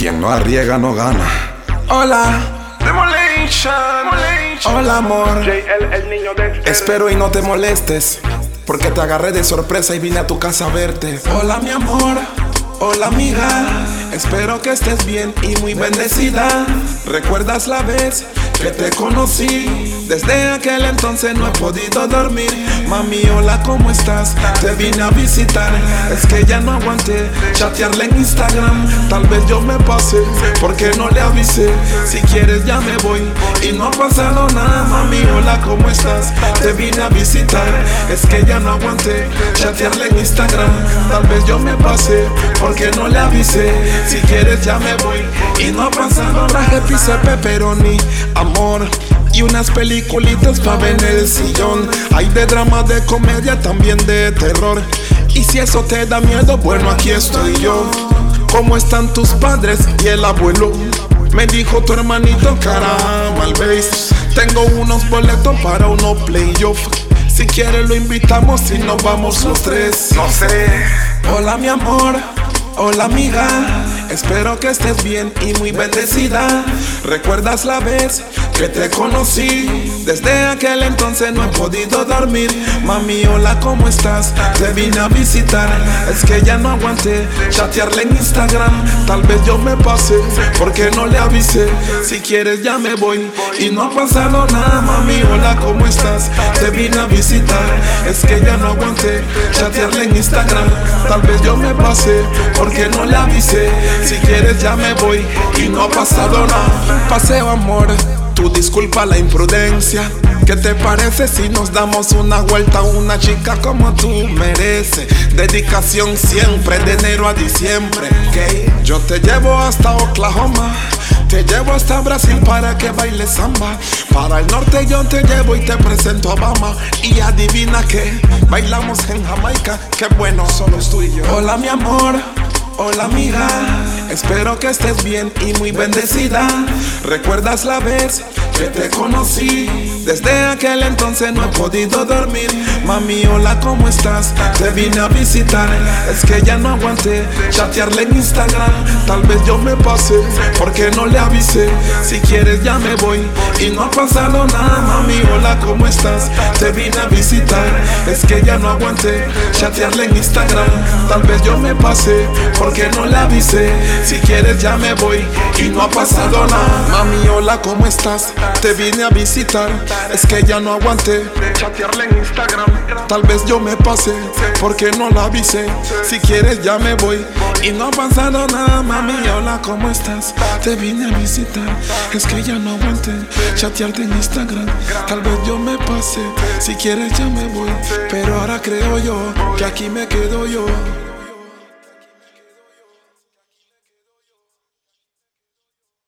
Quien no arriesga no gana. Hola. Demolition. Hola amor. JL, el niño de Espero y no te molestes. Porque te agarré de sorpresa y vine a tu casa a verte. Hola mi amor. Hola amiga. Espero que estés bien y muy bendecida. ¿Recuerdas la vez que te conocí? Desde aquel entonces no he podido dormir. Mami, hola, ¿cómo estás? Te vine a visitar. Es que ya no aguanté chatearle en Instagram. Tal vez yo me pase porque no le avisé. Si quieres ya me voy y no ha pasado nada. Mami, hola, ¿cómo estás? Te vine a visitar. Es que ya no aguanté chatearle en Instagram. Tal vez yo me pase porque no le avisé. Si quieres ya me voy y no ha pasado nada. Pizza pepperoni, amor. Y unas peliculitas pa' ver en el sillón. Hay de drama, de comedia, también de terror. Y si eso te da miedo, bueno, aquí estoy yo. ¿Cómo están tus padres y el abuelo? Me dijo tu hermanito, caramba, al. Tengo unos boletos para unos playoff. Si quieres lo invitamos y nos vamos los tres. No sé. Hola mi amor, hola amiga, espero que estés bien y muy bendecida. ¿Recuerdas la vez que te conocí? Desde aquel entonces no he podido dormir. Mami, hola, ¿cómo estás? Te vine a visitar. Es que ya no aguanté chatearle en Instagram. Tal vez yo me pase porque no le avisé. Si quieres ya me voy y no ha pasado nada. Mami, hola, ¿cómo estás? Te vine a visitar. Es que ya no aguanté chatearle en Instagram. Tal vez yo me pase porque no le avisé. Si quieres ya me voy y no ha pasado nada. Paseo amor, tu disculpa la imprudencia. ¿Qué te parece si nos damos una vuelta a una chica como tú mereces? Dedicación siempre, de enero a diciembre. ¿ok? Yo te llevo hasta Oklahoma. Te llevo hasta Brasil para que bailes samba. Para el norte yo te llevo y te presento a Obama. Y adivina que bailamos en Jamaica. Qué bueno, solo tú y yo. Hola mi amor. Hola amiga, espero que estés bien y muy bendecida. ¿Recuerdas la vez que te conocí? Desde aquel entonces no he podido dormir. Mami, hola, ¿cómo estás? Te vine a visitar. Es que ya no aguanté chatearle en Instagram. Tal vez yo me pase porque no le avisé. Si quieres ya me voy y no ha pasado nada. Mami, hola, ¿cómo estás? Te vine a visitar. Es que ya no aguanté chatearle en Instagram. Tal vez yo me pase porque no le avisé. Si quieres ya me voy y no ha pasado nada. Mami, hola, ¿cómo estás? Te vine a visitar. Es que ya no aguanté Chatearle en Instagram. Tal vez yo me pase porque no la avisé. Si quieres ya me voy y no ha pasado nada, mami. Hola, ¿cómo estás? Te vine a visitar. Es que ya no aguanté chatearte en Instagram. Tal vez yo me pase. Si quieres ya me voy. Pero ahora creo yo que aquí me quedo yo.